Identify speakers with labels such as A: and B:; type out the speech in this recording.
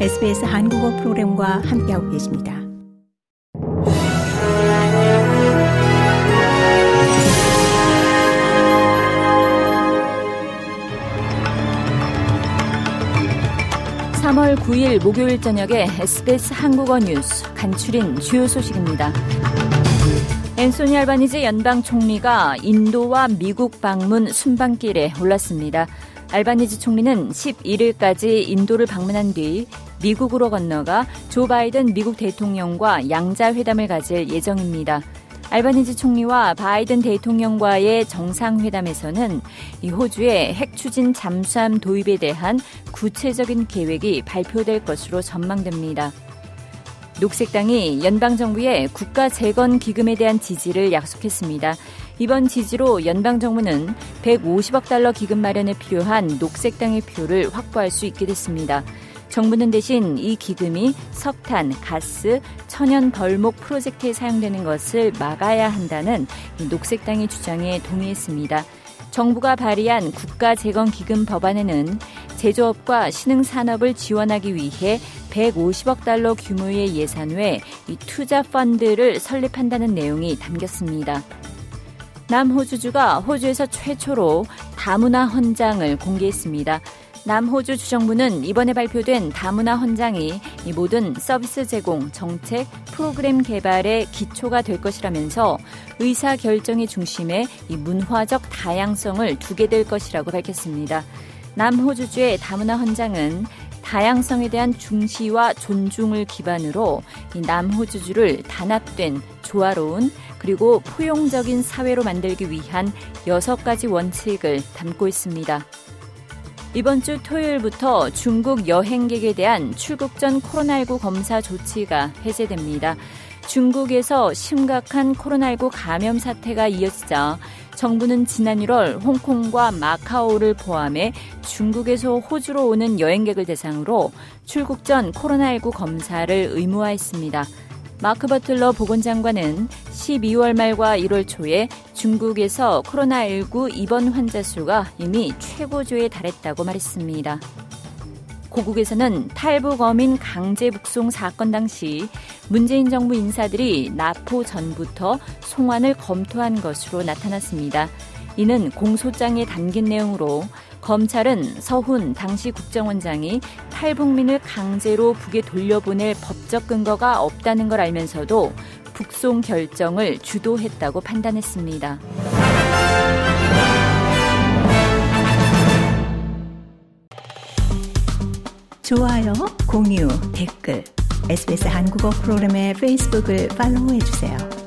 A: SBS 한국어 프로그램과 함께하고 계십니다.
B: (3월 9일) 목요일 저녁에 SBS 한국어 뉴스 간추린 주요 소식입니다. 앤소니 알바니지 연방 총리가 인도와 미국 방문 순방길에 올랐습니다. 알바니지 총리는 11일까지 인도를 방문한 뒤 미국으로 건너가 조 바이든 미국 대통령과 양자 회담을 가질 예정입니다. 알바니지 총리와 바이든 대통령과의 정상회담에서는 이 호주의 핵 추진 잠수함 도입에 대한 구체적인 계획이 발표될 것으로 전망됩니다. 녹색당이 연방정부의 국가 재건 기금에 대한 지지를 약속했습니다. 이번 지지로 연방정부는 150억 달러 기금 마련에 필요한 녹색당의 표를 확보할 수 있게 됐습니다. 정부는 대신 이 기금이 석탄, 가스, 천연 벌목 프로젝트에 사용되는 것을 막아야 한다는 녹색당의 주장에 동의했습니다. 정부가 발의한 국가재건기금 법안에는 제조업과 신흥산업을 지원하기 위해 150억 달러 규모의 예산 외 투자 펀드를 설립한다는 내용이 담겼습니다. 남호주주가 호주에서 최초로 다문화 헌장을 공개했습니다. 남호주 주정부는 이번에 발표된 다문화 헌장이 모든 서비스 제공, 정책, 프로그램 개발의 기초가 될 것이라면서 의사 결정의 중심에 문화적 다양성을 두게 될 것이라고 밝혔습니다. 남호주주의 다문화 헌장은 다양성에 대한 중시와 존중을 기반으로 남호주주를 단합된 조화로운 그리고 포용적인 사회로 만들기 위한 여섯 가지 원칙을 담고 있습니다. 이번 주 토요일부터 중국 여행객에 대한 출국 전 코로나19 검사 조치가 해제됩니다. 중국에서 심각한 코로나19 감염 사태가 이어지자 정부는 지난 1월 홍콩과 마카오를 포함해 중국에서 호주로 오는 여행객을 대상으로 출국 전 코로나19 검사를 의무화했습니다. 마크 버틀러 보건장관은 12월 말과 1월 초에 중국에서 코로나19 입원 환자 수가 이미 최고조에 달했다고 말했습니다. 고국에서는 탈북 어민 강제 북송 사건 당시 문재인 정부 인사들이 나포 전부터 송환을 검토한 것으로 나타났습니다. 이는 공소장에 담긴 내용으로 검찰은 서훈 당시 국정원장이 탈북민을 강제로 북에 돌려보낼 법적 근거가 없다는 걸 알면서도 북송 결정을 주도했다고 판단했습니다.
A: 좋아요, 공유, 댓글, SBS 한국어 프로그램의 페이스북을 팔로우해 주세요.